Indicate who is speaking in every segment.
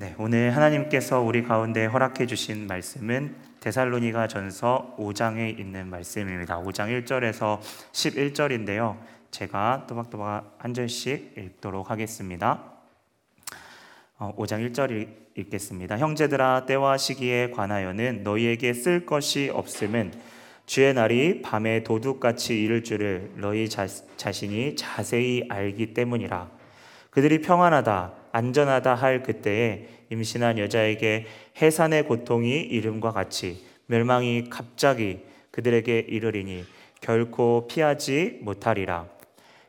Speaker 1: 네, 오늘 하나님께서 우리 가운데 허락해 주신 말씀은 데살로니가 전서 5장에 있는 말씀입니다. 5장 1절에서 11절인데요. 제가 또박또박 한 절씩 읽도록 하겠습니다. 5장 어, 1절 읽겠습니다. 형제들아 때와 시기에 관하여는 너희에게 쓸 것이 없음은 주의 날이 밤에 도둑같이 이를 줄을 너희 자, 자신이 자세히 알기 때문이라. 그들이 평안하다 안전하다 할 그때에 임신한 여자에게 해산의 고통이 이름과 같이 멸망이 갑자기 그들에게 이르리니 결코 피하지 못하리라.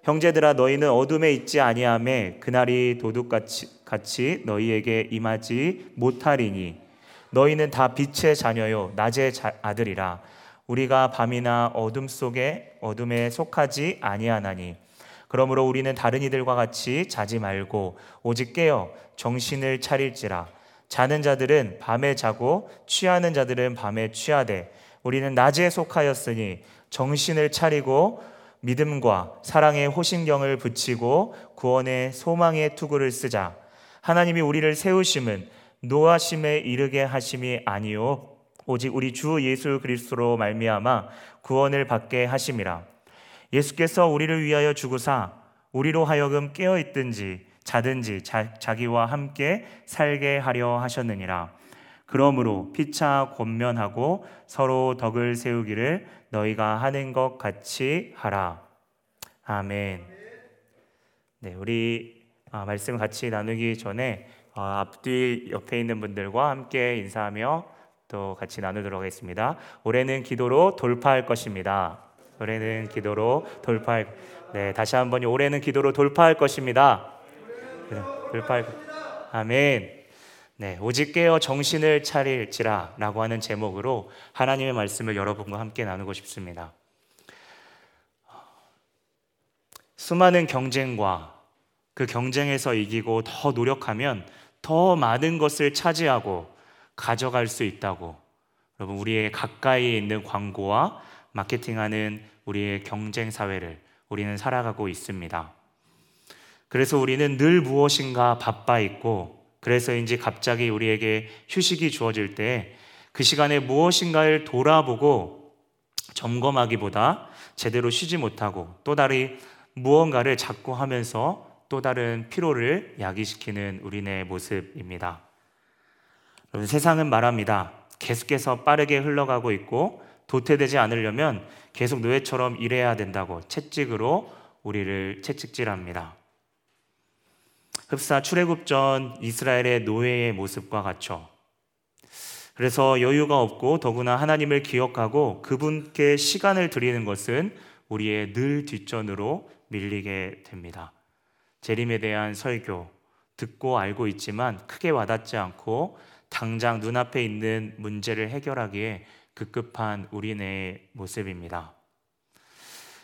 Speaker 1: 형제들아 너희는 어둠에 있지 아니함에 그날이 도둑같이 같이 너희에게 임하지 못하리니 너희는 다 빛의 자녀요 낮의 아들이라 우리가 밤이나 어둠 속에 어둠에 속하지 아니하나니 그러므로 우리는 다른 이들과 같이 자지 말고 오직 깨어 정신을 차릴지라. 자는 자들은 밤에 자고 취하는 자들은 밤에 취하되 우리는 낮에 속하였으니 정신을 차리고 믿음과 사랑의 호신경을 붙이고 구원의 소망의 투구를 쓰자. 하나님이 우리를 세우심은 노하심에 이르게 하심이 아니요 오직 우리 주 예수 그리스도로 말미암아 구원을 받게 하심이라 예수께서 우리를 위하여 죽으사 우리로 하여금 깨어 있든지 자든지 자, 자기와 함께 살게 하려 하셨느니라. 그러므로 피차 권면하고 서로 덕을 세우기를 너희가 하는 것 같이 하라. 아멘. 네, 우리 아, 말씀 같이 나누기 전에 어, 앞뒤 옆에 있는 분들과 함께 인사하며 또 같이 나누도록 하겠습니다. 올해는 기도로 돌파할 것입니다. 올해는 기도로 돌파할 네, 다시 한번 올해는 기도로 돌파할 것입니다. 돌파할 아멘. 네, 오직 깨어 정신을 차릴지라라고 하는 제목으로 하나님의 말씀을 여러분과 함께 나누고 싶습니다. 수많은 경쟁과 그 경쟁에서 이기고 더 노력하면 더 많은 것을 차지하고 가져갈 수 있다고 여러분 우리의 가까이 있는 광고와 마케팅하는 우리의 경쟁 사회를 우리는 살아가고 있습니다. 그래서 우리는 늘 무엇인가 바빠 있고 그래서인지 갑자기 우리에게 휴식이 주어질 때 그 시간에 무엇인가를 돌아보고 점검하기보다 제대로 쉬지 못하고 또 다른 무언가를 자꾸 하면서 또 다른 피로를 야기시키는 우리네 모습입니다. 세상은 말합니다. 계속해서 빠르게 흘러가고 있고 도태되지 않으려면 계속 노예처럼 일해야 된다고 채찍으로 우리를 채찍질합니다. 흡사 출애굽 전 이스라엘의 노예의 모습과 같죠. 그래서 여유가 없고 더구나 하나님을 기억하고 그분께 시간을 드리는 것은 우리의 늘 뒷전으로 밀리게 됩니다. 재림에 대한 설교 듣고 알고 있지만 크게 와닿지 않고 당장 눈앞에 있는 문제를 해결하기에 급급한 우리네 모습입니다.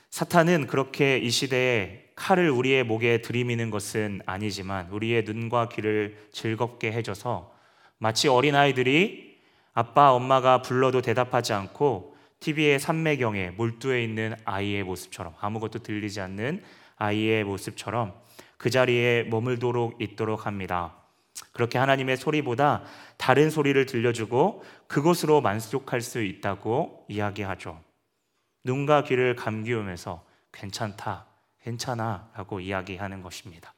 Speaker 1: 사탄은 그렇게 이 시대에 칼을 우리의 목에 들이미는 것은 아니지만 우리의 눈과 귀를 즐겁게 해줘서 마치 어린아이들이 아빠, 엄마가 불러도 대답하지 않고 TV의 삼매경에 몰두해 있는 아이의 모습처럼 아무것도 들리지 않는 아이의 모습처럼 그 자리에 머물도록 있도록 합니다. 그렇게 하나님의 소리보다 다른 소리를 들려주고 그것으로 만족할 수 있다고 이야기하죠. 눈과 귀를 감기우면서 괜찮다, 괜찮아 라고 이야기하는 것입니다.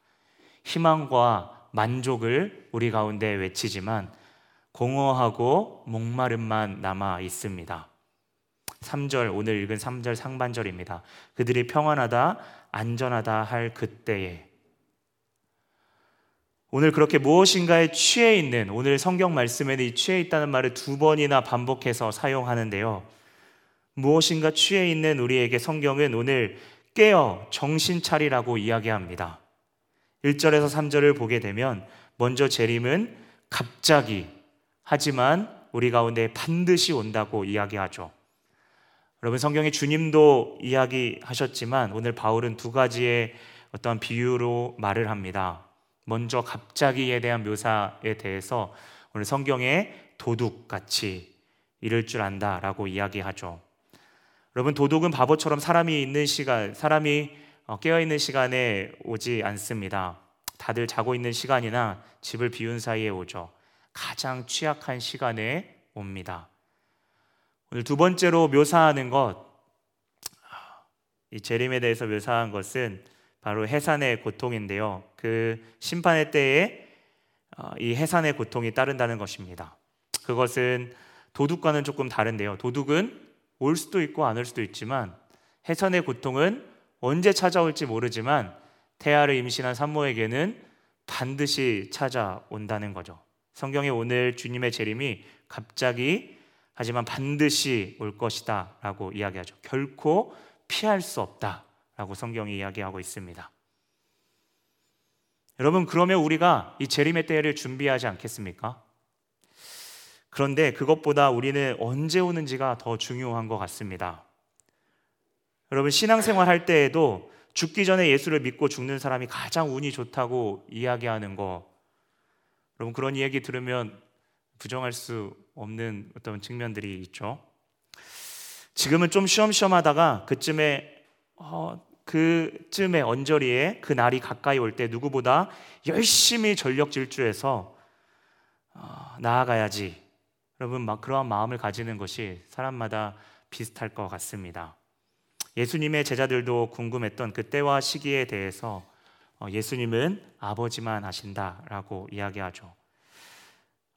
Speaker 1: 희망과 만족을 우리 가운데 외치지만 공허하고 목마름만 남아 있습니다. 3절, 오늘 읽은 3절 상반절입니다. 그들이 평안하다, 안전하다 할 그때에 오늘 그렇게 무엇인가에 취해 있는 오늘 성경 말씀에는 이 취해 있다는 말을 두 번이나 반복해서 사용하는데요. 무엇인가 취해 있는 우리에게 성경은 오늘 깨어 정신 차리라고 이야기합니다. 1절에서 3절을 보게 되면 먼저 재림은 갑자기 하지만 우리 가운데 반드시 온다고 이야기하죠. 여러분 성경에 주님도 이야기하셨지만 오늘 바울은 두 가지의 어떤 비유로 말을 합니다. 먼저 갑자기에 대한 묘사에 대해서 오늘 성경에 도둑같이 이럴 줄 안다라고 이야기하죠. 여러분 도둑은 바보처럼 사람이 있는 시간, 사람이 어, 깨어 있는 시간에 오지 않습니다. 다들 자고 있는 시간이나 집을 비운 사이에 오죠. 가장 취약한 시간에 옵니다. 오늘 두 번째로 묘사하는 것, 이 재림에 대해서 묘사한 것은 바로 해산의 고통인데요. 그 심판의 때에 어, 이 해산의 고통이 따른다는 것입니다. 그것은 도둑과는 조금 다른데요. 도둑은 올 수도 있고 안 올 수도 있지만 해산의 고통은 언제 찾아올지 모르지만 태아를 임신한 산모에게는 반드시 찾아온다는 거죠. 성경에 오늘 주님의 재림이 갑자기 하지만 반드시 올 것이다 라고 이야기하죠. 결코 피할 수 없다 라고 성경이 이야기하고 있습니다. 여러분 그러면 우리가 이 재림의 때를 준비하지 않겠습니까? 그런데 그것보다 우리는 언제 오는지가 더 중요한 것 같습니다. 여러분 신앙생활 할 때에도 죽기 전에 예수를 믿고 죽는 사람이 가장 운이 좋다고 이야기하는 거 여러분 그런 이야기 들으면 부정할 수 없는 어떤 측면들이 있죠. 지금은 좀 쉬엄쉬엄 하다가 그쯤에 어, 그쯤에 언저리에 그 날이 가까이 올 때 누구보다 열심히 전력 질주해서 어, 나아가야지. 여러분 막 그러한 마음을 가지는 것이 사람마다 비슷할 것 같습니다. 예수님의 제자들도 궁금했던 그 때와 시기에 대해서 어, 예수님은 아버지만 아신다라고 이야기하죠.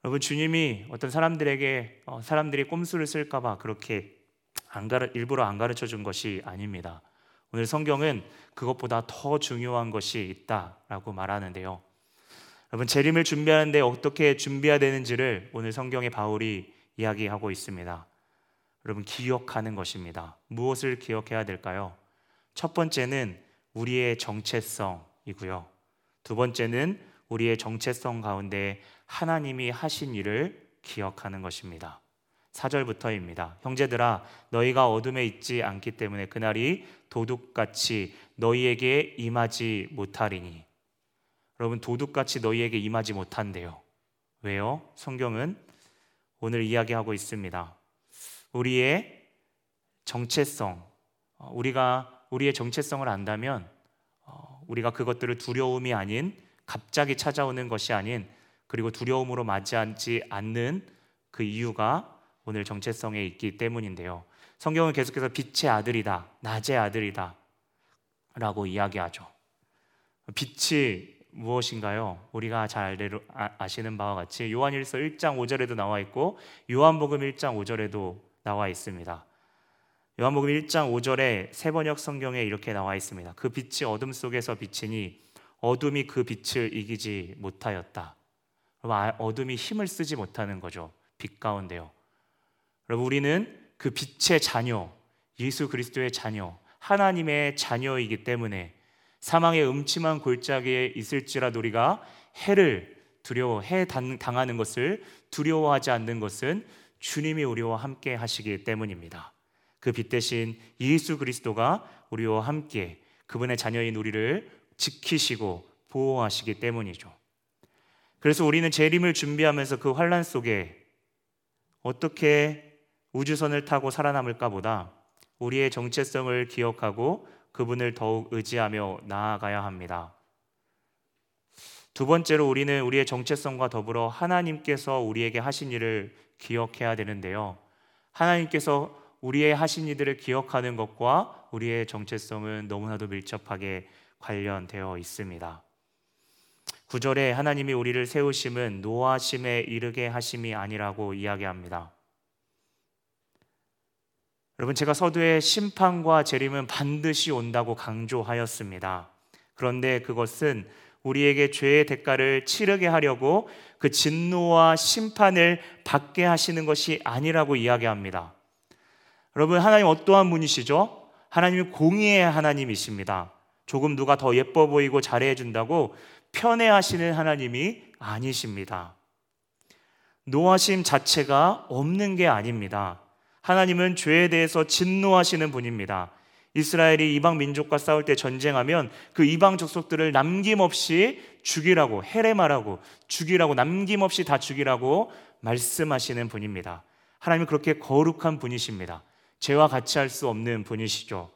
Speaker 1: 여러분 주님이 어떤 사람들에게 어, 사람들이 꼼수를 쓸까봐 그렇게 안 가르, 일부러 안 가르쳐 준 것이 아닙니다. 오늘 성경은 그것보다 더 중요한 것이 있다라고 말하는데요. 여러분 재림을 준비하는데 어떻게 준비해야 되는지를 오늘 성경의 바울이 이야기하고 있습니다. 여러분 기억하는 것입니다. 무엇을 기억해야 될까요? 첫 번째는 우리의 정체성이고요. 두 번째는 우리의 정체성 가운데 하나님이 하신 일을 기억하는 것입니다. 4절부터입니다. 형제들아 너희가 어둠에 있지 않기 때문에 그날이 도둑같이 너희에게 임하지 못하리니 여러분 도둑같이 너희에게 임하지 못한대요. 왜요? 성경은 오늘 이야기하고 있습니다. 우리의 정체성, 어, 우리가 우리의 정체성을 안다면 어, 우리가 그것들을 두려움이 아닌 갑자기 찾아오는 것이 아닌 그리고 두려움으로 맞이하지 않는 그 이유가 오늘 정체성에 있기 때문인데요. 성경은 계속해서 빛의 아들이다, 낮의 아들이다 라고 이야기하죠. 빛이 무엇인가요? 우리가 잘 아, 아시는 바와 같이 요한일서 1장 5절에도 나와 있고 요한복음 1장 5절에도 나와 있습니다. 요한복음 1장 5절에 세번역 성경에 이렇게 나와 있습니다. 그 빛이 어둠 속에서 비치니 어둠이 그 빛을 이기지 못하였다. 아, 어둠이 힘을 쓰지 못하는 거죠. 빛 가운데요. 여러분 우리는 그 빛의 자녀, 예수 그리스도의 자녀, 하나님의 자녀이기 때문에 사망의 음침한 골짜기에 있을지라도 우리가 해를 두려워 해 당하는 것을 두려워하지 않는 것은 주님이 우리와 함께 하시기 때문입니다. 그 빛 대신 예수 그리스도가 우리와 함께 그분의 자녀인 우리를 지키시고 보호하시기 때문이죠. 그래서 우리는 재림을 준비하면서 그 환란 속에 어떻게 우주선을 타고 살아남을까 보다 우리의 정체성을 기억하고 그분을 더욱 의지하며 나아가야 합니다. 두 번째로 우리는 우리의 정체성과 더불어 하나님께서 우리에게 하신 일을 기억해야 되는데요. 하나님께서 우리의 하신 일들을 기억하는 것과 우리의 정체성은 너무나도 밀접하게 관련되어 있습니다. 9절에 하나님이 우리를 세우심은 노하심에 이르게 하심이 아니라고 이야기합니다. 여러분 제가 서두에 심판과 재림은 반드시 온다고 강조하였습니다. 그런데 그것은 우리에게 죄의 대가를 치르게 하려고 그 진노와 심판을 받게 하시는 것이 아니라고 이야기합니다. 여러분 하나님 어떠한 분이시죠? 하나님이 공의의 하나님이십니다. 조금 누가 더 예뻐 보이고 잘해 준다고 편애하시는 하나님이 아니십니다. 노하심 자체가 없는 게 아닙니다. 하나님은 죄에 대해서 진노하시는 분입니다. 이스라엘이 이방 민족과 싸울 때 전쟁하면 그 이방 족속들을 남김없이 죽이라고 헤레마라고 죽이라고 남김없이 다 죽이라고 말씀하시는 분입니다. 하나님은 그렇게 거룩한 분이십니다. 죄와 같이 할 수 없는 분이시죠.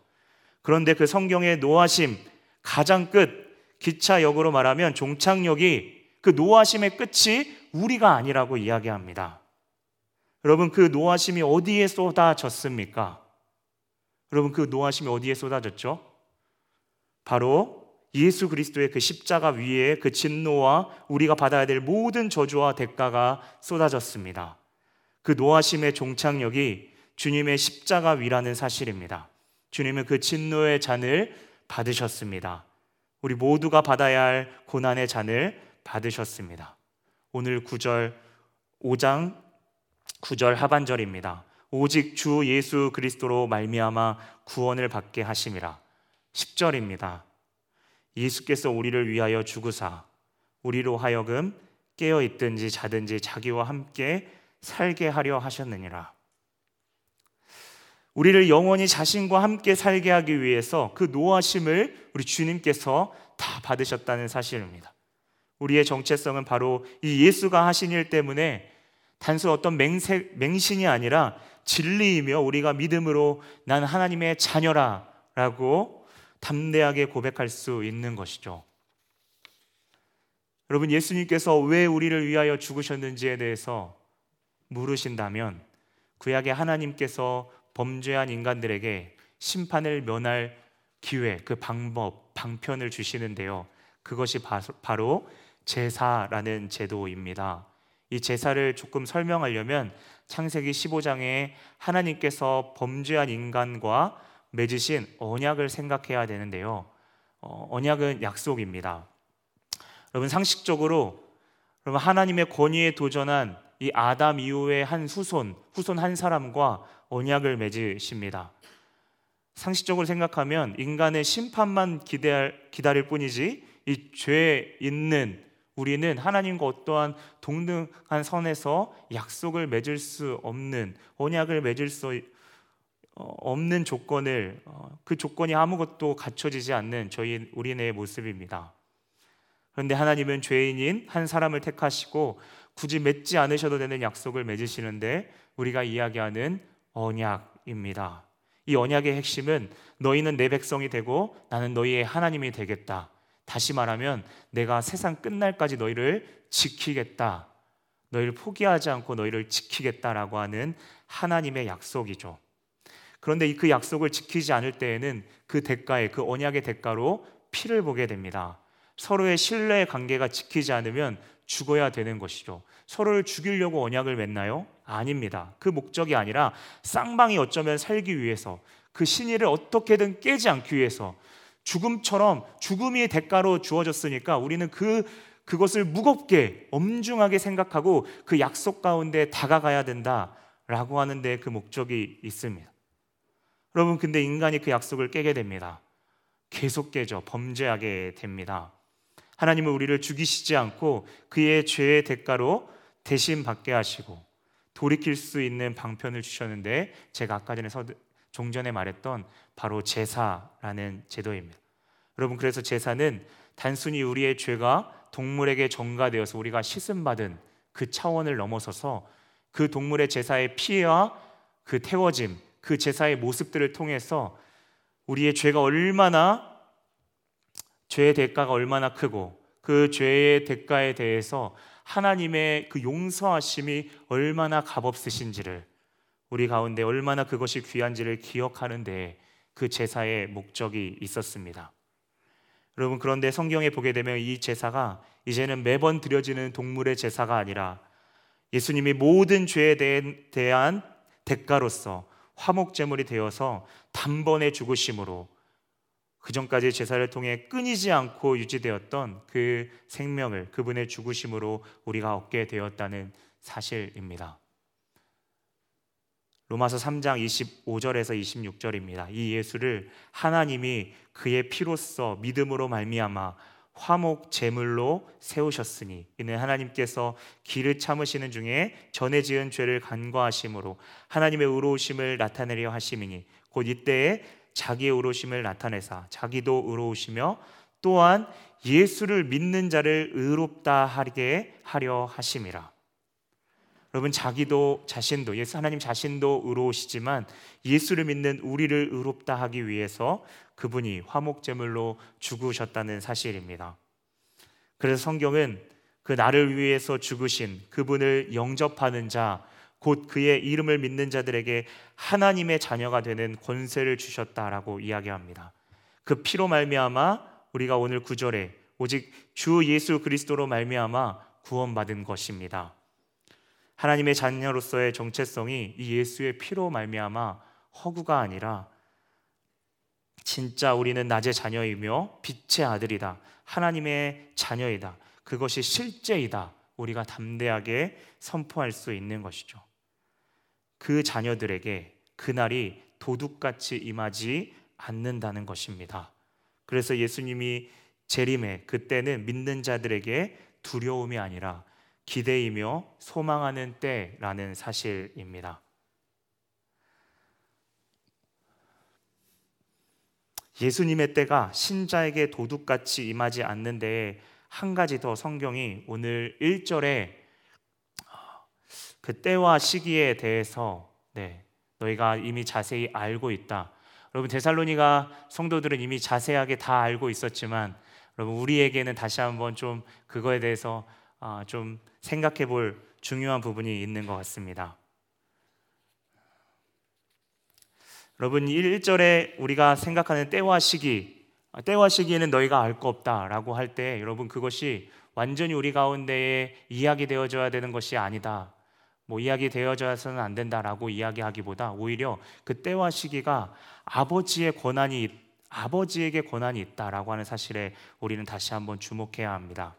Speaker 1: 그런데 그 성경의 노하심 가장 끝 기차 역으로 말하면 종착역이 그 노하심의 끝이 우리가 아니라고 이야기합니다. 여러분 그 노하심이 어디에 쏟아졌습니까? 여러분 그 노하심이 어디에 쏟아졌죠? 바로 예수 그리스도의 그 십자가 위에 그 진노와 우리가 받아야 될 모든 저주와 대가가 쏟아졌습니다. 그 노하심의 종착역이 주님의 십자가 위라는 사실입니다. 주님은 그 진노의 잔을 받으셨습니다. 우리 모두가 받아야 할 고난의 잔을 받으셨습니다. 오늘 9절 5장 9절 하반절입니다. 오직 주 예수 그리스도로 말미암아 구원을 받게 하심이라. 10절입니다. 예수께서 우리를 위하여 죽으사 우리로 하여금 깨어 있든지 자든지 자기와 함께 살게 하려 하셨느니라. 우리를 영원히 자신과 함께 살게 하기 위해서 그 노하심을 우리 주님께서 다 받으셨다는 사실입니다. 우리의 정체성은 바로 이 예수가 하신 일 때문에 단순 어떤 맹세, 맹신이 아니라 진리이며 우리가 믿음으로 난 하나님의 자녀라 라고 담대하게 고백할 수 있는 것이죠. 여러분 예수님께서 왜 우리를 위하여 죽으셨는지에 대해서 물으신다면 구약의 하나님께서 범죄한 인간들에게 심판을 면할 기회, 그 방법, 방편을 주시는데요. 그것이 바로 제사라는 제도입니다. 이 제사를 조금 설명하려면 창세기 15장에 하나님께서 범죄한 인간과 맺으신 언약을 생각해야 되는데요. 어, 언약은 약속입니다. 여러분 상식적으로 여러분 하나님의 권위에 도전한 이 아담 이후의 한 후손, 후손 한 사람과 언약을 맺으십니다. 상식적으로 생각하면 인간의 심판만 기대할, 기다릴 뿐이지 이 죄 있는 우리는 하나님과 어떠한 동등한 선에서 약속을 맺을 수 없는 언약을 맺을 수 어, 없는 조건을 어, 그 조건이 아무것도 갖춰지지 않는 저희 우리네의 모습입니다. 그런데 하나님은 죄인인 한 사람을 택하시고 굳이 맺지 않으셔도 되는 약속을 맺으시는데 우리가 이야기하는 언약입니다. 이 언약의 핵심은 너희는 내 백성이 되고 나는 너희의 하나님이 되겠다. 다시 말하면 내가 세상 끝날까지 너희를 지키겠다. 너희를 포기하지 않고 너희를 지키겠다라고 하는 하나님의 약속이죠. 그런데 그 약속을 지키지 않을 때에는 그 대가에 그 언약의 대가로 피를 보게 됩니다. 서로의 신뢰 관계가 지키지 않으면 죽어야 되는 것이죠. 서로를 죽이려고 언약을 맺나요? 아닙니다. 그 목적이 아니라 쌍방이 어쩌면 살기 위해서 그 신의를 어떻게든 깨지 않기 위해서 죽음처럼 죽음이 대가로 주어졌으니까 우리는 그 그것을 무겁게 엄중하게 생각하고 그 약속 가운데 다가가야 된다라고 하는데 그 목적이 있습니다. 여러분 근데 인간이 그 약속을 깨게 됩니다. 계속 깨죠. 범죄하게 됩니다. 하나님은 우리를 죽이시지 않고 그의 죄의 대가로 대신 받게 하시고 돌이킬 수 있는 방편을 주셨는데 제가 아까 전에 종전에 말했던 바로 제사라는 제도입니다. 여러분 그래서 제사는 단순히 우리의 죄가 동물에게 전가되어서 우리가 씻음 받은 그 차원을 넘어서서 그 동물의 제사의 피와 그 태워짐, 그 제사의 모습들을 통해서 우리의 죄가 얼마나 죄의 대가가 얼마나 크고 그 죄의 대가에 대해서 하나님의 그 용서하심이 얼마나 값없으신지를 우리 가운데 얼마나 그것이 귀한지를 기억하는데 그 제사의 목적이 있었습니다. 여러분 그런데 성경에 보게 되면 이 제사가 이제는 매번 드려지는 동물의 제사가 아니라 예수님이 모든 죄에 대한 대가로서 화목 제물이 되어서 단번에 죽으심으로 그 전까지 제사를 통해 끊이지 않고 유지되었던 그 생명을 그분의 죽으심으로 우리가 얻게 되었다는 사실입니다. 로마서 3장 25절에서 26절입니다. 이 예수를 하나님이 그의 피로써 믿음으로 말미암아 화목 제물로 세우셨으니 이는 하나님께서 길을 참으시는 중에 전에 지은 죄를 간과하심으로 하나님의 의로우심을 나타내려 하심이니 곧 이때에 자기의 의로우심을 나타내사 자기도 의로우시며 또한 예수를 믿는 자를 의롭다 하게 하려 하심이라. 여러분 자기도 자신도 예수 하나님 자신도 의로우시지만 예수를 믿는 우리를 의롭다 하기 위해서 그분이 화목 제물로 죽으셨다는 사실입니다. 그래서 성경은 그 나를 위해서 죽으신 그분을 영접하는 자, 곧 그의 이름을 믿는 자들에게 하나님의 자녀가 되는 권세를 주셨다라고 이야기합니다. 그 피로 말미암아 우리가 오늘 구절에 오직 주 예수 그리스도로 말미암아 구원받은 것입니다. 하나님의 자녀로서의 정체성이 이 예수의 피로 말미암아 허구가 아니라 진짜 우리는 낮의 자녀이며 빛의 아들이다. 하나님의 자녀이다. 그것이 실제이다. 우리가 담대하게 선포할 수 있는 것이죠. 그 자녀들에게 그날이 도둑같이 임하지 않는다는 것입니다. 그래서 예수님이 재림에 그때는 믿는 자들에게 두려움이 아니라 기대이며 소망하는 때라는 사실입니다. 예수님의 때가 신자에게 도둑같이 임하지 않는 데에 한 가지 더 성경이 오늘 1절에 그 때와 시기에 대해서 네, 너희가 이미 자세히 알고 있다. 여러분 데살로니가 성도들은 이미 자세하게 다 알고 있었지만 여러분 우리에게는 다시 한번 좀 그거에 대해서 아, 좀 생각해 볼 중요한 부분이 있는 것 같습니다. 여러분 1절에 우리가 생각하는 때와 시기 아, 때와 시기에는 너희가 알 거 없다라고 할 때 여러분 그것이 완전히 우리 가운데에 이야기되어져야 되는 것이 아니다. 뭐 이야기 되어져서는 안 된다라고 이야기하기보다 오히려 그 때와 시기가 아버지의 권한이 아버지에게 권한이 있다라고 하는 사실에 우리는 다시 한번 주목해야 합니다.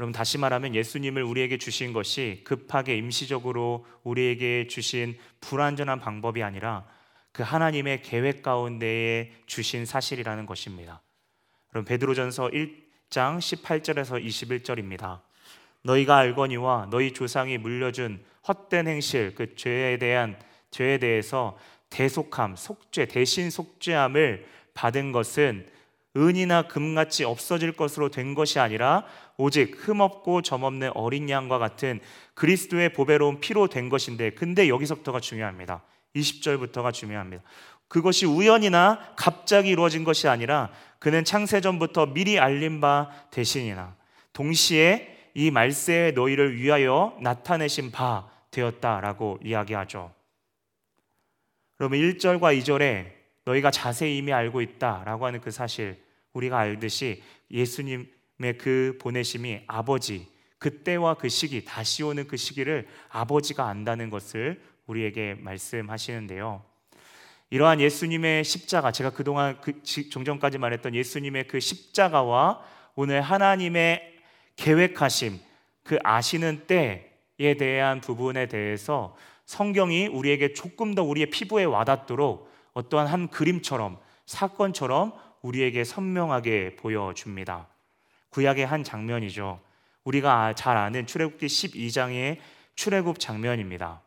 Speaker 1: 여러분 다시 말하면 예수님을 우리에게 주신 것이 급하게 임시적으로 우리에게 주신 불완전한 방법이 아니라 그 하나님의 계획 가운데에 주신 사실이라는 것입니다. 여러분 베드로전서 1장 18절에서 21절입니다. 너희가 알거니와 너희 조상이 물려준 헛된 행실 그 죄에 대한 죄에 대해서 대속함, 속죄, 대신 속죄함을 받은 것은 은이나 금같이 없어질 것으로 된 것이 아니라 오직 흠없고 점없는 어린 양과 같은 그리스도의 보배로운 피로 된 것인데 근데 여기서부터가 중요합니다. 20절부터가 중요합니다. 그것이 우연이나 갑자기 이루어진 것이 아니라 그는 창세전부터 미리 알린 바 대신이나 동시에 이 말세의 너희를 위하여 나타내신 바 되었다라고 이야기하죠. 그러면 1절과 2절에 너희가 자세히 이미 알고 있다라고 하는 그 사실 우리가 알듯이 예수님의 그 보내심이 아버지 그때와 그 시기 다시 오는 그 시기를 아버지가 안다는 것을 우리에게 말씀하시는데요. 이러한 예수님의 십자가 제가 그동안 그 종전까지 말했던 예수님의 그 십자가와 오늘 하나님의 계획하심 그 아시는 때에 대한 부분에 대해서 성경이 우리에게 조금 더 우리의 피부에 와닿도록 어떠한 한 그림처럼 사건처럼 우리에게 선명하게 보여줍니다. 구약의 한 장면이죠. 우리가 잘 아는 출애굽기 12장의 출애굽 장면입니다.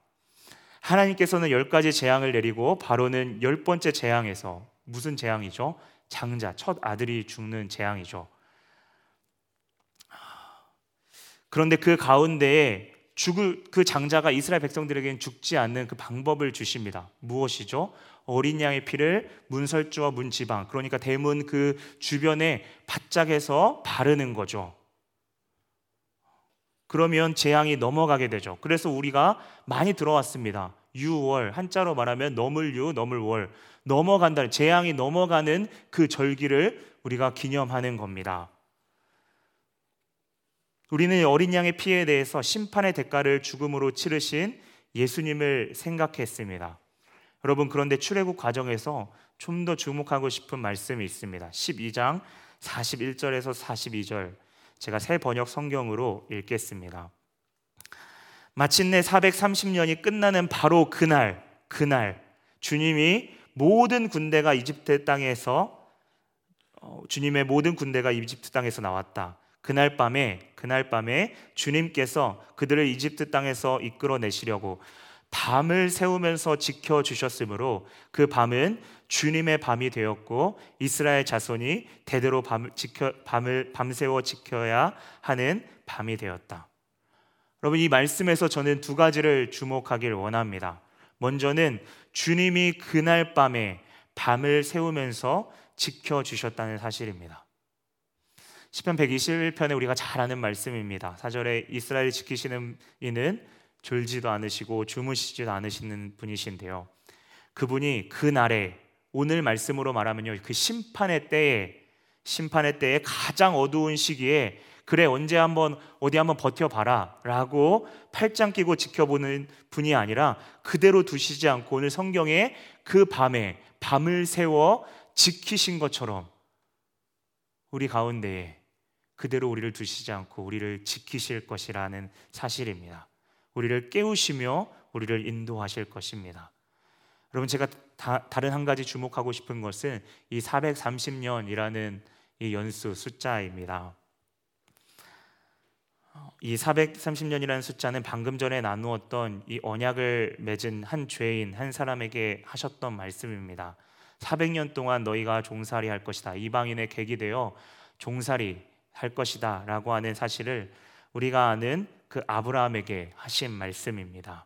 Speaker 1: 하나님께서는 열 가지 재앙을 내리고 바로는 열 번째 재앙에서 무슨 재앙이죠? 장자 첫 아들이 죽는 재앙이죠. 그런데 그 가운데에 죽을 그 장자가 이스라엘 백성들에게는 죽지 않는 그 방법을 주십니다. 무엇이죠? 어린 양의 피를 문설주와 문지방 그러니까 대문 그 주변에 바짝해서 바르는 거죠. 그러면 재앙이 넘어가게 되죠. 그래서 우리가 많이 들어왔습니다. 유월 한자로 말하면 넘을 유 넘을 월 넘어간다는 재앙이 넘어가는 그 절기를 우리가 기념하는 겁니다. 우리는 어린 양의 피에 대해서 심판의 대가를 죽음으로 치르신 예수님을 생각했습니다. 여러분 그런데 출애굽 과정에서 좀 더 주목하고 싶은 말씀이 있습니다. 12장 41절에서 42절 제가 새 번역 성경으로 읽겠습니다. 마침내 430년이 끝나는 바로 그날 그날 주님이 모든 군대가 이집트 땅에서 어, 주님의 모든 군대가 이집트 땅에서 나왔다. 그날 밤에 그날 밤에 주님께서 그들을 이집트 땅에서 이끌어 내시려고 밤을 세우면서 지켜 주셨으므로 그 밤은 주님의 밤이 되었고 이스라엘 자손이 대대로 밤을 지켜 밤을 밤새워 지켜야 하는 밤이 되었다. 여러분 이 말씀에서 저는 두 가지를 주목하길 원합니다. 먼저는 주님이 그날 밤에 밤을 세우면서 지켜 주셨다는 사실입니다. 시편 121편에 우리가 잘 아는 말씀입니다. 4절에 이스라엘 지키시는 이는 졸지도 않으시고 주무시지도 않으시는 분이신데요. 그분이 그 날에 오늘 말씀으로 말하면요. 그 심판의 때에 심판의 때에 가장 어두운 시기에 그래 언제 한번 어디 한번 버텨 봐라라고 팔짱 끼고 지켜보는 분이 아니라 그대로 두시지 않고 오늘 성경에 그 밤에 밤을 세워 지키신 것처럼 우리 가운데에 그대로 우리를 두시지 않고 우리를 지키실 것이라는 사실입니다. 우리를 깨우시며 우리를 인도하실 것입니다. 여러분 제가 다, 다른 한 가지 주목하고 싶은 것은 이 430년이라는 이 연수 숫자입니다. 이 430년이라는 숫자는 방금 전에 나누었던 이 언약을 맺은 한 죄인 한 사람에게 하셨던 말씀입니다. 400년 동안 너희가 종살이 할 것이다. 이방인의 객이 되어 종살이 할 것이다라고 하는 사실을 우리가 아는 그 아브라함에게 하신 말씀입니다.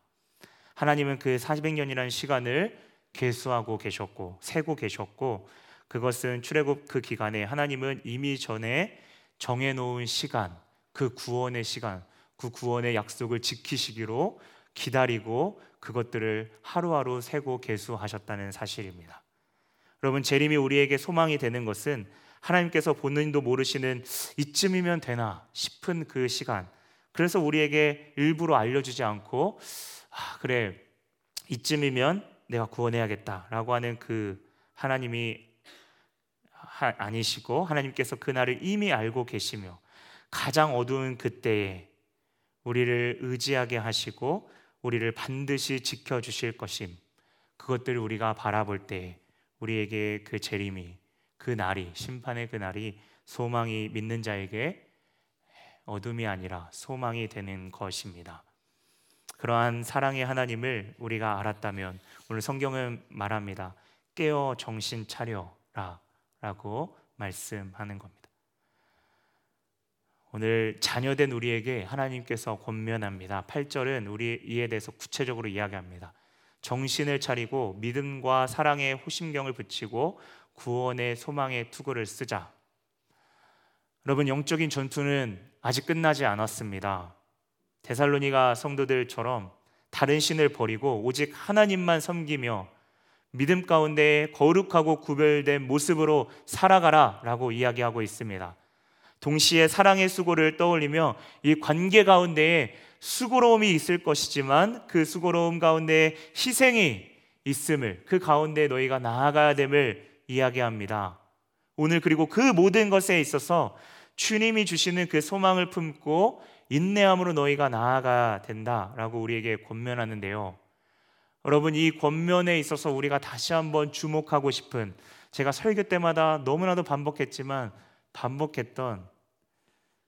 Speaker 1: 하나님은 그 400년이라는 시간을 계수하고 계셨고 세고 계셨고 그것은 출애굽 그 기간에 하나님은 이미 전에 정해 놓은 시간 그 구원의 시간, 그 구원의 약속을 지키시기로 기다리고 그것들을 하루하루 세고 계수하셨다는 사실입니다. 여러분 재림이 우리에게 소망이 되는 것은 하나님께서 본인도 모르시는 이쯤이면 되나 싶은 그 시간. 그래서 우리에게 일부러 알려주지 않고 아, 그래 이쯤이면 내가 구원해야겠다라고 하는 그 하나님이 아니시고 하나님께서 그날을 이미 알고 계시며 가장 어두운 그때에 우리를 의지하게 하시고 우리를 반드시 지켜 주실 것임. 그것들을 우리가 바라볼 때 우리에게 그 재림이 그 날이 심판의 그 날이 소망이 믿는 자에게 어둠이 아니라 소망이 되는 것입니다. 그러한 사랑의 하나님을 우리가 알았다면 오늘 성경은 말합니다. 깨어 정신 차려라 라고 말씀하는 겁니다. 오늘 자녀된 우리에게 하나님께서 권면합니다. 8절은 우리 이에 대해서 구체적으로 이야기합니다. 정신을 차리고 믿음과 사랑의 호심경을 붙이고 구원의 소망의 투구를 쓰자. 여러분 영적인 전투는 아직 끝나지 않았습니다. 데살로니가 성도들처럼 다른 신을 버리고 오직 하나님만 섬기며 믿음 가운데 거룩하고 구별된 모습으로 살아가라 라고 이야기하고 있습니다. 동시에 사랑의 수고를 떠올리며 이 관계 가운데에 수고로움이 있을 것이지만 그 수고로움 가운데 희생이 있음을 그 가운데 너희가 나아가야 됨을 이야기합니다. 오늘 그리고 그 모든 것에 있어서 주님이 주시는 그 소망을 품고 인내함으로 너희가 나아가야 된다라고 우리에게 권면하는데요. 여러분 이 권면에 있어서 우리가 다시 한번 주목하고 싶은 제가 설교 때마다 너무나도 반복했지만 반복했던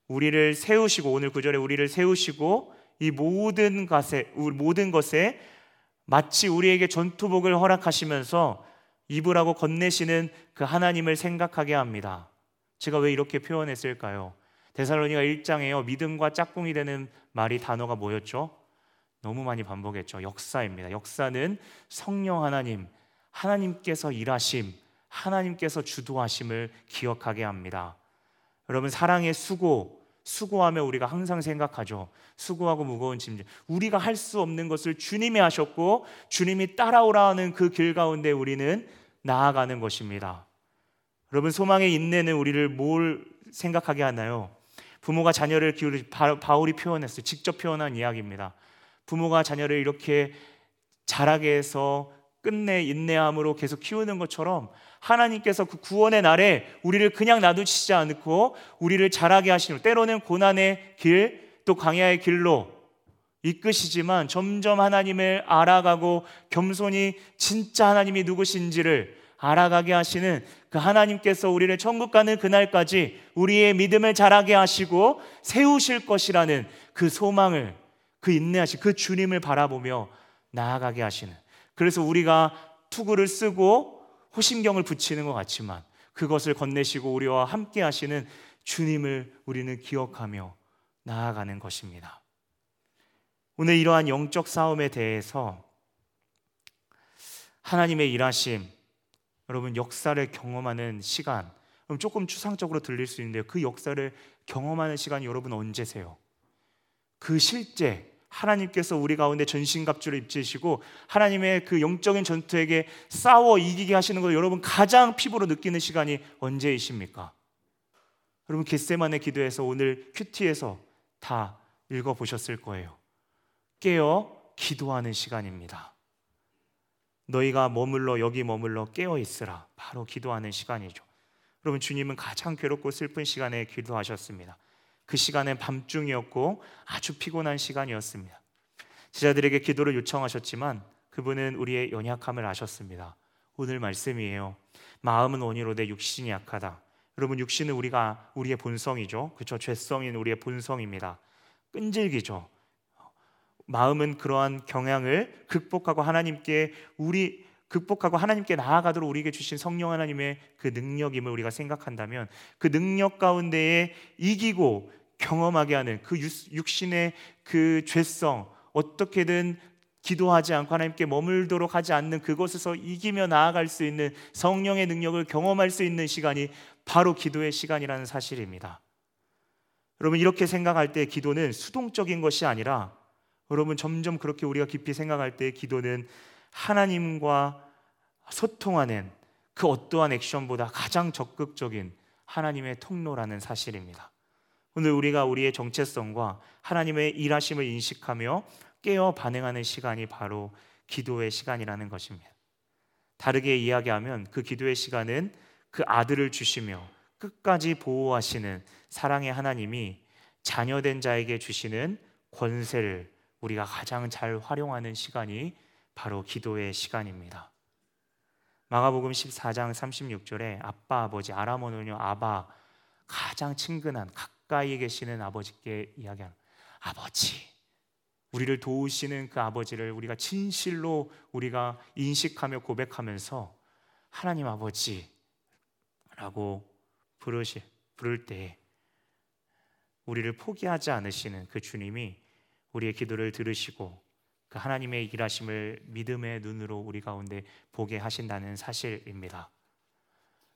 Speaker 1: 우리를 세우시고 오늘 구절에 우리를 세우시고 이 모든 것에 모든 것에 마치 우리에게 전투복을 허락하시면서 입으라고 건네시는 그 하나님을 생각하게 합니다. 제가 왜 이렇게 표현했을까요? 데살로니가 1장에요. 믿음과 짝꿍이 되는 말이 단어가 뭐였죠? 너무 많이 반복했죠. 역사입니다. 역사는 성령 하나님, 하나님께서 일하심, 하나님께서 주도하심을 기억하게 합니다. 여러분 사랑의 수고, 수고하며 우리가 항상 생각하죠. 수고하고 무거운 짐. 우리가 할 수 없는 것을 주님이 하셨고 주님이 따라오라는 그 길 가운데 우리는 나아가는 것입니다. 여러분 소망의 인내는 우리를 뭘 생각하게 하나요? 부모가 자녀를 기울이 바울이 표현했어요. 직접 표현한 이야기입니다. 부모가 자녀를 이렇게 자라게 해서 끝내 인내함으로 계속 키우는 것처럼 하나님께서 그 구원의 날에 우리를 그냥 놔두시지 않고 우리를 자라게 하시는 때로는 고난의 길 또 광야의 길로 이끄시지만 점점 하나님을 알아가고 겸손히 진짜 하나님이 누구신지를 알아가게 하시는 그 하나님께서 우리를 천국 가는 그날까지 우리의 믿음을 자라게 하시고 세우실 것이라는 그 소망을 그 인내하신 그 주님을 바라보며 나아가게 하시는 그래서 우리가 투구를 쓰고 호심경을 붙이는 것 같지만 그것을 건네시고 우리와 함께 하시는 주님을 우리는 기억하며 나아가는 것입니다. 오늘 이러한 영적 싸움에 대해서 하나님의 일하심, 여러분 역사를 경험하는 시간, 그럼 조금 추상적으로 들릴 수 있는데요. 그 역사를 경험하는 시간이 여러분 언제세요? 그 실제 하나님께서 우리 가운데 전신갑주를 입히시고 하나님의 그 영적인 전투에게 싸워 이기게 하시는 걸 여러분 가장 피부로 느끼는 시간이 언제이십니까? 여러분 겟세만의 기도에서 오늘 큐티에서 다 읽어 보셨을 거예요. 깨어 기도하는 시간입니다. 너희가 머물러 여기 머물러 깨어 있으라. 바로 기도하는 시간이죠. 여러분 주님은 가장 괴롭고 슬픈 시간에 기도하셨습니다. 그 시간은 밤중이었고 아주 피곤한 시간이었습니다. 제자들에게 기도를 요청하셨지만 그분은 우리의 연약함을 아셨습니다. 오늘 말씀이에요. 마음은 원이로되 육신이 약하다. 여러분 육신은 우리가 우리의 본성이죠. 그렇죠. 죄성인 우리의 본성입니다. 끈질기죠. 마음은 그러한 경향을 극복하고 하나님께 우리 극복하고 하나님께 나아가도록 우리에게 주신 성령 하나님의 그 능력임을 우리가 생각한다면 그 능력 가운데에 이기고 경험하게 하는 그 육신의 그 죄성 어떻게든 기도하지 않고 하나님께 머물도록 하지 않는 그곳에서 이기며 나아갈 수 있는 성령의 능력을 경험할 수 있는 시간이 바로 기도의 시간이라는 사실입니다. 여러분 이렇게 생각할 때 기도는 수동적인 것이 아니라 여러분 점점 그렇게 우리가 깊이 생각할 때 기도는 하나님과 소통하는 그 어떠한 액션보다 가장 적극적인 하나님의 통로라는 사실입니다. 오늘 우리가 우리의 정체성과 하나님의 일하심을 인식하며 깨어 반응하는 시간이 바로 기도의 시간이라는 것입니다. 다르게 이야기하면 그 기도의 시간은 그 아들을 주시며 끝까지 보호하시는 사랑의 하나님이 자녀된 자에게 주시는 권세를 우리가 가장 잘 활용하는 시간이 바로 기도의 시간입니다. 마가복음 14장 36절에 아빠 아버지 아람어는요 아바 가장 친근한 가까이에 계시는 아버지께 이야기하는 아버지 우리를 도우시는 그 아버지를 우리가 진실로 우리가 인식하며 고백하면서 하나님 아버지라고 부르시 부를 때 우리를 포기하지 않으시는 그 주님이 우리의 기도를 들으시고 그 하나님의 일하심을 믿음의 눈으로 우리 가운데 보게 하신다는 사실입니다.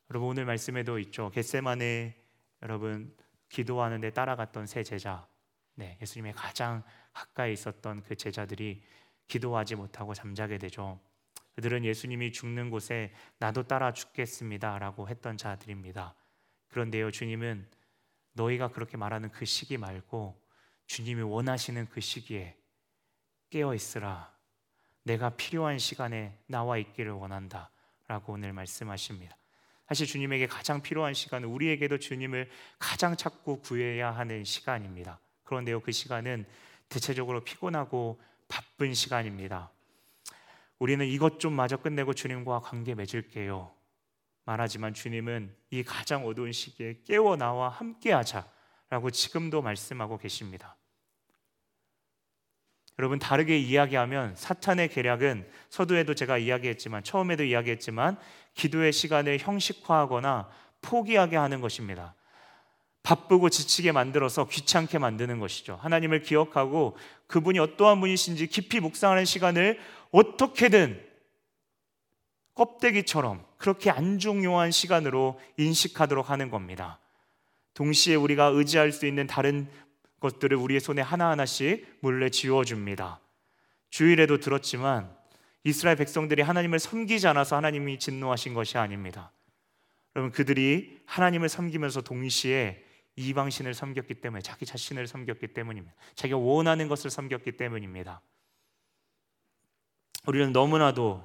Speaker 1: 여러분 오늘 말씀에도 있죠. 겟세만에 여러분 기도하는데 따라갔던 세 제자, 네, 예수님의 가장 가까이 있었던 그 제자들이 기도하지 못하고 잠자게 되죠. 그들은 예수님이 죽는 곳에 나도 따라 죽겠습니다라고 했던 자들입니다. 그런데요, 주님은 너희가 그렇게 말하는 그 시기 말고 주님이 원하시는 그 시기에 깨어 있으라. 내가 필요한 시간에 나와 있기를 원한다. 라고 오늘 말씀하십니다. 사실 주님에게 가장 필요한 시간은 우리에게도 주님을 가장 찾고 구해야 하는 시간입니다. 그런데요, 그 시간은 대체적으로 피곤하고 바쁜 시간입니다. 우리는 이것 좀 마저 끝내고 주님과 관계 맺을게요. 말하지만 주님은 이 가장 어두운 시기에 깨워 나와 함께 하자 라고 지금도 말씀하고 계십니다. 여러분 다르게 이야기하면 사탄의 계략은 서두에도 제가 이야기했지만 처음에도 이야기했지만 기도의 시간을 형식화하거나 포기하게 하는 것입니다. 바쁘고 지치게 만들어서 귀찮게 만드는 것이죠. 하나님을 기억하고 그분이 어떠한 분이신지 깊이 묵상하는 시간을 어떻게든 껍데기처럼 그렇게 안 중요한 시간으로 인식하도록 하는 겁니다. 동시에 우리가 의지할 수 있는 다른 것들을 우리의 손에 하나하나씩 몰래 지워줍니다. 주일에도 들었지만 이스라엘 백성들이 하나님을 섬기지 않아서 하나님이 진노하신 것이 아닙니다. 여러분 그들이 하나님을 섬기면서 동시에 이방신을 섬겼기 때문에 자기 자신을 섬겼기 때문입니다. 자기가 원하는 것을 섬겼기 때문입니다. 우리는 너무나도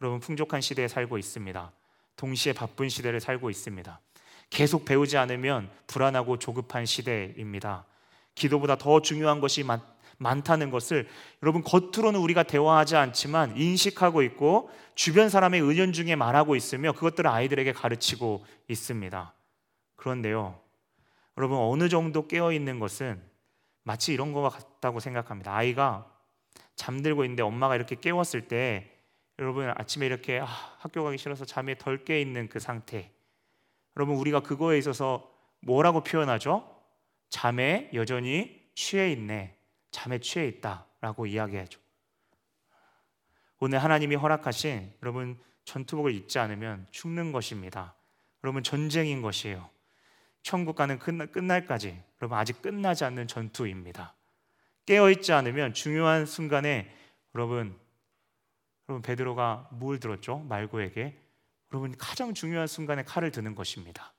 Speaker 1: 여러분 풍족한 시대에 살고 있습니다. 동시에 바쁜 시대를 살고 있습니다. 계속 배우지 않으면 불안하고 조급한 시대입니다. 기도보다 더 중요한 것이 많, 많다는 것을 여러분 겉으로는 우리가 대화하지 않지만 인식하고 있고 주변 사람의 의견 중에 말하고 있으며 그것들을 아이들에게 가르치고 있습니다. 그런데요, 여러분 어느 정도 깨어 있는 것은 마치 이런 것 같다고 생각합니다. 아이가 잠들고 있는데 엄마가 이렇게 깨웠을 때 여러분 아침에 이렇게 아, 학교 가기 싫어서 잠에 덜깨 있는 그 상태. 여러분 우리가 그거에 있어서 뭐라고 표현하죠? 잠에 여전히 취해 있네. 잠에 취해 있다라고 이야기하죠. 오늘 하나님이 허락하신 여러분 전투복을 입지 않으면 죽는 것입니다. 여러분 전쟁인 것이에요. 천국 가는 끝날까지 여러분 아직 끝나지 않는 전투입니다. 깨어 있지 않으면 중요한 순간에 여러분 여러분 베드로가 뭘 들었죠? 말고에게 여러분 가장 중요한 순간에 칼을 드는 것입니다.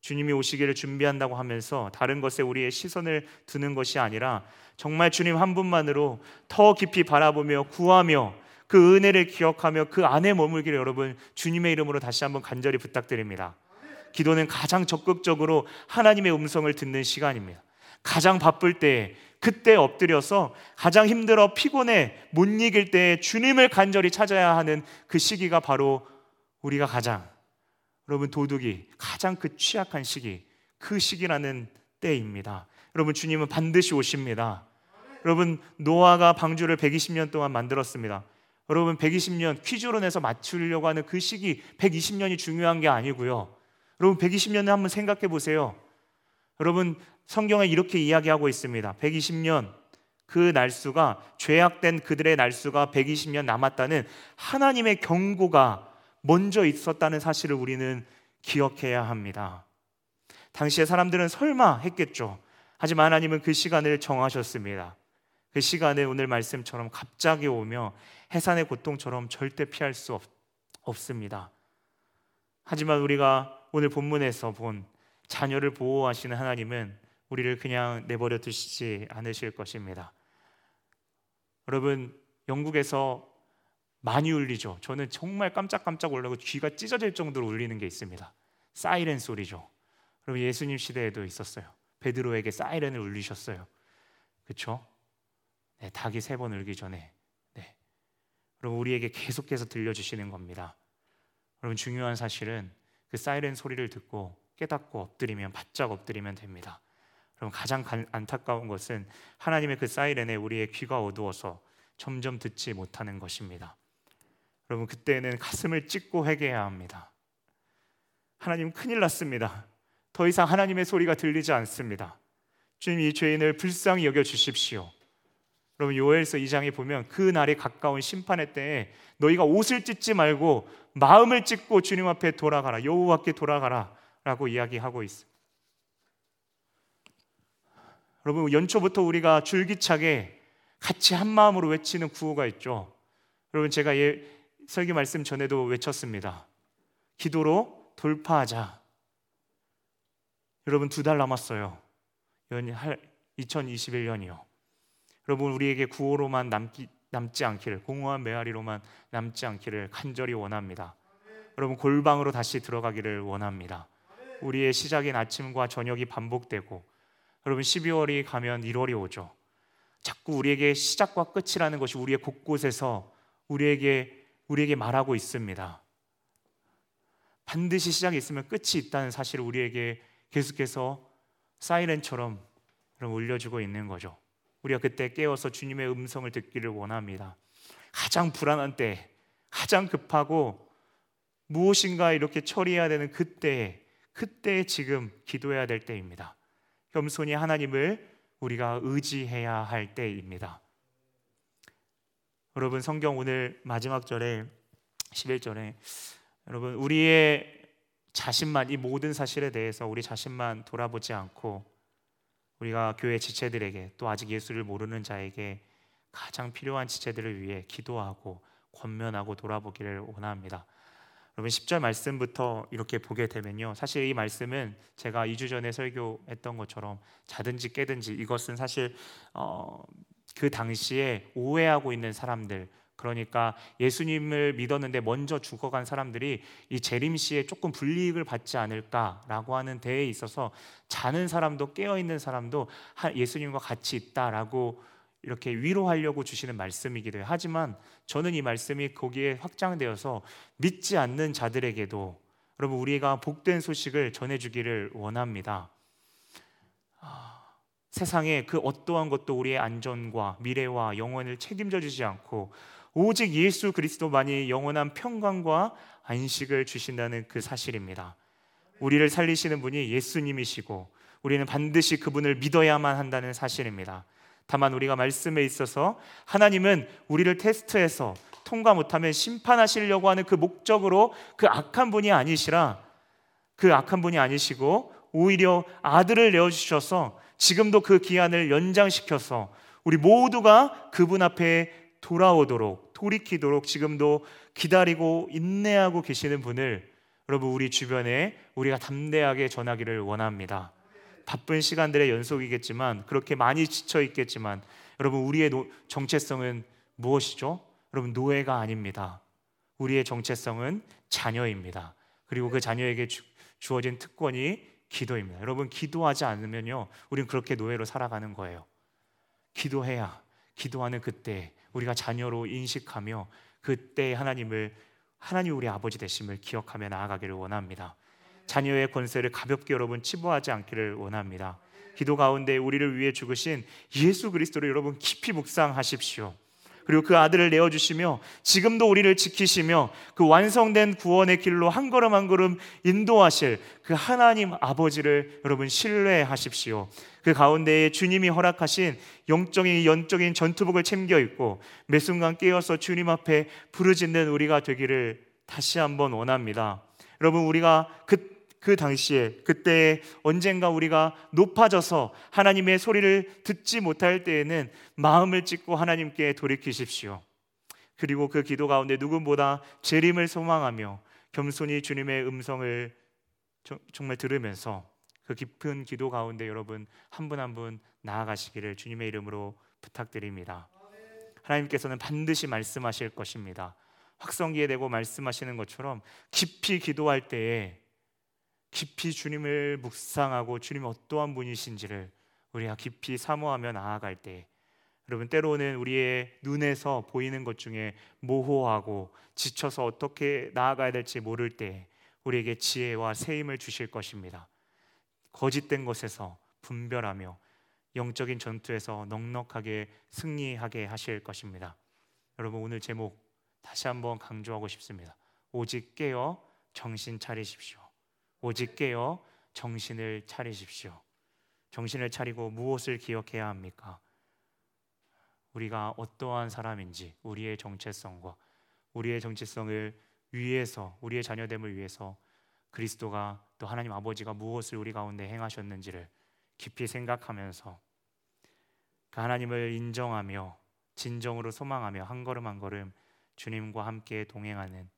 Speaker 1: 주님이 오시기를 준비한다고 하면서 다른 것에 우리의 시선을 두는 것이 아니라 정말 주님 한 분만으로 더 깊이 바라보며 구하며 그 은혜를 기억하며 그 안에 머물기를 여러분 주님의 이름으로 다시 한번 간절히 부탁드립니다. 기도는 가장 적극적으로 하나님의 음성을 듣는 시간입니다. 가장 바쁠 때 그때 엎드려서 가장 힘들어 피곤해 못 이길 때 주님을 간절히 찾아야 하는 그 시기가 바로 우리가 가장 여러분 도둑이 가장 그 취약한 시기 그 시기라는 때입니다. 여러분 주님은 반드시 오십니다. 여러분 노아가 방주를 120년 동안 만들었습니다. 여러분 120년 퀴즈론에서 맞추려고 하는 그 시기 120년이 중요한 게 아니고요. 여러분 120년을 한번 생각해 보세요. 여러분 성경에 이렇게 이야기하고 있습니다. 120년 그 날수가 죄악된 그들의 날수가 120년 남았다는 하나님의 경고가 먼저 있었다는 사실을 우리는 기억해야 합니다. 당시에 사람들은 설마 했겠죠. 하지만 하나님은 그 시간을 정하셨습니다. 그 시간에 오늘 말씀처럼 갑자기 오며 해산의 고통처럼 절대 피할 수 없, 없습니다. 하지만 우리가 오늘 본문에서 본 자녀를 보호하시는 하나님은 우리를 그냥 내버려 두시지 않으실 것입니다. 여러분, 영국에서 많이 울리죠. 저는 정말 깜짝깜짝 놀라고 귀가 찢어질 정도로 울리는 게 있습니다. 사이렌 소리죠. 여러분 예수님 시대에도 있었어요. 베드로에게 사이렌을 울리셨어요. 그렇죠? 네, 닭이 세 번 울기 전에. 네. 여러분 우리에게 계속해서 들려주시는 겁니다. 여러분 중요한 사실은 그 사이렌 소리를 듣고 깨닫고 엎드리면 바짝 엎드리면 됩니다. 여러분 가장 안타까운 것은 하나님의 그 사이렌에 우리의 귀가 어두워서 점점 듣지 못하는 것입니다. 여러분 그때는 가슴을 찢고 회개해야 합니다. 하나님 큰일 났습니다. 더 이상 하나님의 소리가 들리지 않습니다. 주님 이 죄인을 불쌍히 여겨 주십시오. 여러분 요엘서 2장에 보면 그 날이 가까운 심판의 때에 너희가 옷을 찢지 말고 마음을 찢고 주님 앞에 돌아가라 여호와께 돌아가라라고 이야기하고 있습니다. 여러분 연초부터 우리가 줄기차게 같이 한 마음으로 외치는 구호가 있죠. 여러분 제가 예, 설교 말씀 전에도 외쳤습니다. 기도로 돌파하자. 여러분 두 달 남았어요. 2021년이요. 여러분 우리에게 구호로만 남기, 남지 않기를 공허한 메아리로만 남지 않기를 간절히 원합니다. 여러분 골방으로 다시 들어가기를 원합니다. 우리의 시작인 아침과 저녁이 반복되고 여러분 12월이 가면 1월이 오죠. 자꾸 우리에게 시작과 끝이라는 것이 우리의 곳곳에서 우리에게 우리에게 말하고 있습니다. 반드시 시작이 있으면 끝이 있다는 사실을 우리에게 계속해서 사이렌처럼 울려주고 있는 거죠. 우리가 그때 깨어서 주님의 음성을 듣기를 원합니다. 가장 불안한 때, 가장 급하고 무엇인가 이렇게 처리해야 되는 그때, 그때 지금 기도해야 될 때입니다. 겸손히 하나님을 우리가 의지해야 할 때입니다. 여러분 성경 오늘 마지막 절에 11절에 여러분 우리의 자신만 이 모든 사실에 대해서 우리 자신만 돌아보지 않고 우리가 교회 지체들에게 또 아직 예수를 모르는 자에게 가장 필요한 지체들을 위해 기도하고 권면하고 돌아보기를 원합니다. 여러분 10절 말씀부터 이렇게 보게 되면요. 사실 이 말씀은 제가 2주 전에 설교했던 것처럼 자든지 깨든지 이것은 사실 어, 그 당시에 오해하고 있는 사람들 그러니까 예수님을 믿었는데 먼저 죽어간 사람들이 이 재림 시에 조금 불이익을 받지 않을까라고 하는 데에 있어서 자는 사람도 깨어 있는 사람도 예수님과 같이 있다라고 이렇게 위로하려고 주시는 말씀이기도 해요. 하지만 저는 이 말씀이 거기에 확장되어서 믿지 않는 자들에게도 여러분 우리가 복된 소식을 전해주기를 원합니다. 세상에 그 어떠한 것도 우리의 안전과 미래와 영혼을 책임져 주지 않고 오직 예수 그리스도만이 영원한 평강과 안식을 주신다는 그 사실입니다. 우리를 살리시는 분이 예수님이시고 우리는 반드시 그분을 믿어야만 한다는 사실입니다. 다만 우리가 말씀에 있어서 하나님은 우리를 테스트해서 통과 못하면 심판하시려고 하는 그 목적으로 그 악한 분이 아니시라 그 악한 분이 아니시고 오히려 아들을 내어 주셔서 지금도 그 기한을 연장시켜서 우리 모두가 그분 앞에 돌아오도록 돌이키도록 지금도 기다리고 인내하고 계시는 분을 여러분 우리 주변에 우리가 담대하게 전하기를 원합니다. 바쁜 시간들의 연속이겠지만 그렇게 많이 지쳐 있겠지만 여러분 우리의 정체성은 무엇이죠? 여러분 노예가 아닙니다. 우리의 정체성은 자녀입니다. 그리고 그 자녀에게 주, 주어진 특권이 기도입니다. 여러분 기도하지 않으면요, 우리는 그렇게 노예로 살아가는 거예요. 기도해야 기도하는 그때 우리가 자녀로 인식하며 그때 하나님을 하나님 우리 아버지 되심을 기억하며 나아가기를 원합니다. 자녀의 권세를 가볍게 여러분 치부하지 않기를 원합니다. 기도 가운데 우리를 위해 죽으신 예수 그리스도를 여러분 깊이 묵상하십시오. 그리고 그 아들을 내어 주시며 지금도 우리를 지키시며 그 완성된 구원의 길로 한 걸음 한 걸음 인도하실 그 하나님 아버지를 여러분 신뢰하십시오. 그 가운데에 주님이 허락하신 영적인 연적인 전투복을 챙겨 입고 매 순간 깨어서 주님 앞에 부르짖는 우리가 되기를 다시 한번 원합니다. 여러분 우리가 그 그 당시에 그때 언젠가 우리가 높아져서 하나님의 소리를 듣지 못할 때에는 마음을 찢고 하나님께 돌이키십시오. 그리고 그 기도 가운데 누구보다 재림을 소망하며 겸손히 주님의 음성을 정말 들으면서 그 깊은 기도 가운데 여러분 한 분 한 분 나아가시기를 주님의 이름으로 부탁드립니다. 하나님께서는 반드시 말씀하실 것입니다. 확성기에 대고 말씀하시는 것처럼 깊이 기도할 때에 깊이 주님을 묵상하고 주님 어떠한 분이신지를 우리가 깊이 사모하며 나아갈 때 여러분 때로는 우리의 눈에서 보이는 것 중에 모호하고 지쳐서 어떻게 나아가야 될지 모를 때 우리에게 지혜와 새 힘을 주실 것입니다. 거짓된 것에서 분별하며 영적인 전투에서 넉넉하게 승리하게 하실 것입니다. 여러분 오늘 제목 다시 한번 강조하고 싶습니다. 오직 깨어 정신 차리십시오. 오직 깨어 정신을 차리십시오. 정신을 차리고 무엇을 기억해야 합니까? 우리가 어떠한 사람인지 우리의 정체성과 우리의 정체성을 위해서 우리의 자녀됨을 위해서 그리스도가 또 하나님 아버지가 무엇을 우리 가운데 행하셨는지를 깊이 생각하면서 그 하나님을 인정하며 진정으로 소망하며 한 걸음 한 걸음 주님과 함께 동행하는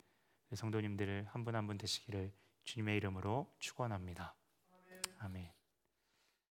Speaker 1: 성도님들을 한 분 한 분 되시기를 주님의 이름으로 축원합니다. 아멘.